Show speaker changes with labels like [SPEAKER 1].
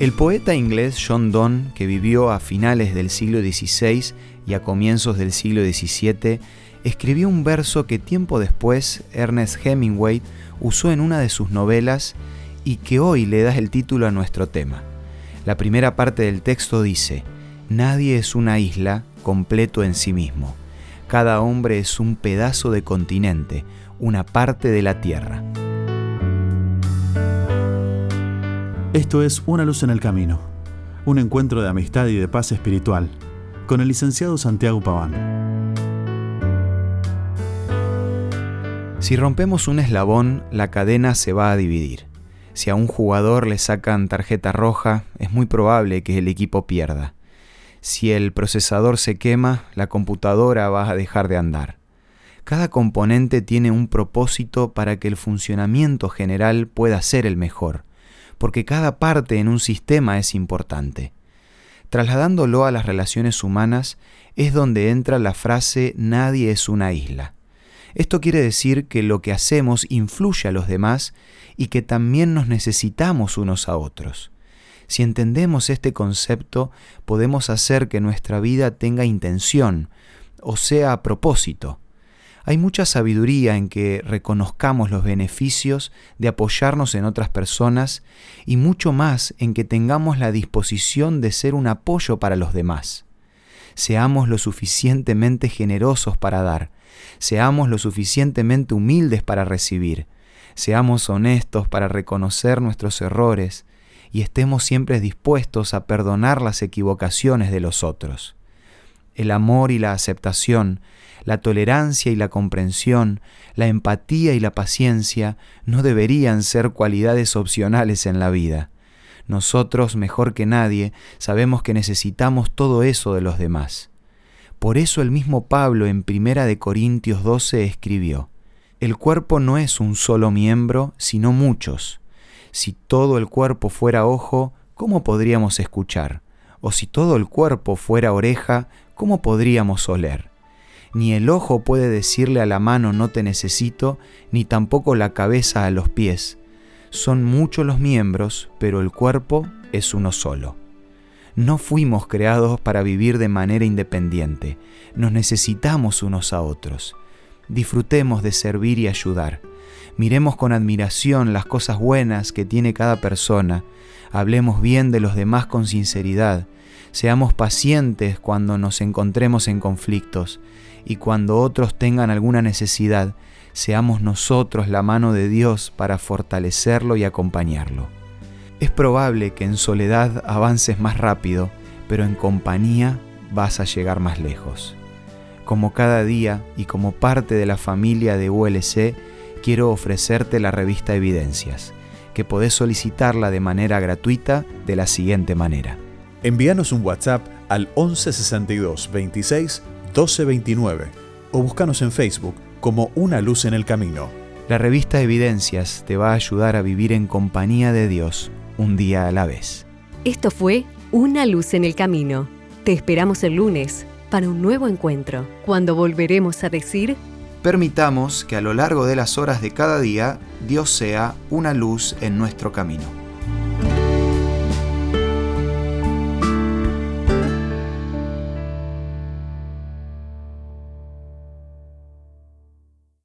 [SPEAKER 1] El poeta inglés John Donne, que vivió a finales del siglo XVI y a comienzos del siglo XVII, escribió un verso que tiempo después Ernest Hemingway usó en una de sus novelas y que hoy le da el título a nuestro tema. La primera parte del texto dice, Nadie es una isla completo en sí mismo. Cada hombre es un pedazo de continente, una parte de la tierra.
[SPEAKER 2] Esto es Una luz en el camino, un encuentro de amistad y de paz espiritual, con el licenciado Santiago Paván.
[SPEAKER 1] Si rompemos un eslabón, la cadena se va a dividir. Si a un jugador le sacan tarjeta roja, es muy probable que el equipo pierda. Si el procesador se quema, la computadora va a dejar de andar. Cada componente tiene un propósito para que el funcionamiento general pueda ser el mejor porque cada parte en un sistema es importante. Trasladándolo a las relaciones humanas es donde entra la frase nadie es una isla. Esto quiere decir que lo que hacemos influye a los demás y que también nos necesitamos unos a otros. Si entendemos este concepto, podemos hacer que nuestra vida tenga intención, o sea, a propósito, hay mucha sabiduría en que reconozcamos los beneficios de apoyarnos en otras personas y mucho más en que tengamos la disposición de ser un apoyo para los demás. Seamos lo suficientemente generosos para dar, seamos lo suficientemente humildes para recibir, seamos honestos para reconocer nuestros errores y estemos siempre dispuestos a perdonar las equivocaciones de los otros. El amor y la aceptación la tolerancia y la comprensión, la empatía y la paciencia no deberían ser cualidades opcionales en la vida. Nosotros, mejor que nadie, sabemos que necesitamos todo eso de los demás. Por eso el mismo Pablo en Primera de Corintios 12 escribió: El cuerpo no es un solo miembro, sino muchos. Si todo el cuerpo fuera ojo, ¿cómo podríamos escuchar? O si todo el cuerpo fuera oreja, ¿cómo podríamos oler? Ni el ojo puede decirle a la mano no te necesito, ni tampoco la cabeza a los pies. Son muchos los miembros, pero el cuerpo es uno solo. No fuimos creados para vivir de manera independiente, nos necesitamos unos a otros. Disfrutemos de servir y ayudar. Miremos con admiración las cosas buenas que tiene cada persona, hablemos bien de los demás con sinceridad, seamos pacientes cuando nos encontremos en conflictos y cuando otros tengan alguna necesidad, seamos nosotros la mano de Dios para fortalecerlo y acompañarlo. Es probable que en soledad avances más rápido, pero en compañía vas a llegar más lejos. Como cada día y como parte de la familia de ULC, quiero ofrecerte la revista Evidencias, que podés solicitarla de manera gratuita de la siguiente manera.
[SPEAKER 2] Envíanos un WhatsApp al 1162 26 1229 o búscanos en Facebook como Una Luz en el Camino.
[SPEAKER 1] La revista Evidencias te va a ayudar a vivir en compañía de Dios un día a la vez.
[SPEAKER 3] Esto fue Una Luz en el Camino. Te esperamos el lunes para un nuevo encuentro, cuando volveremos a decir...
[SPEAKER 1] Permitamos que a lo largo de las horas de cada día Dios sea una luz en nuestro camino.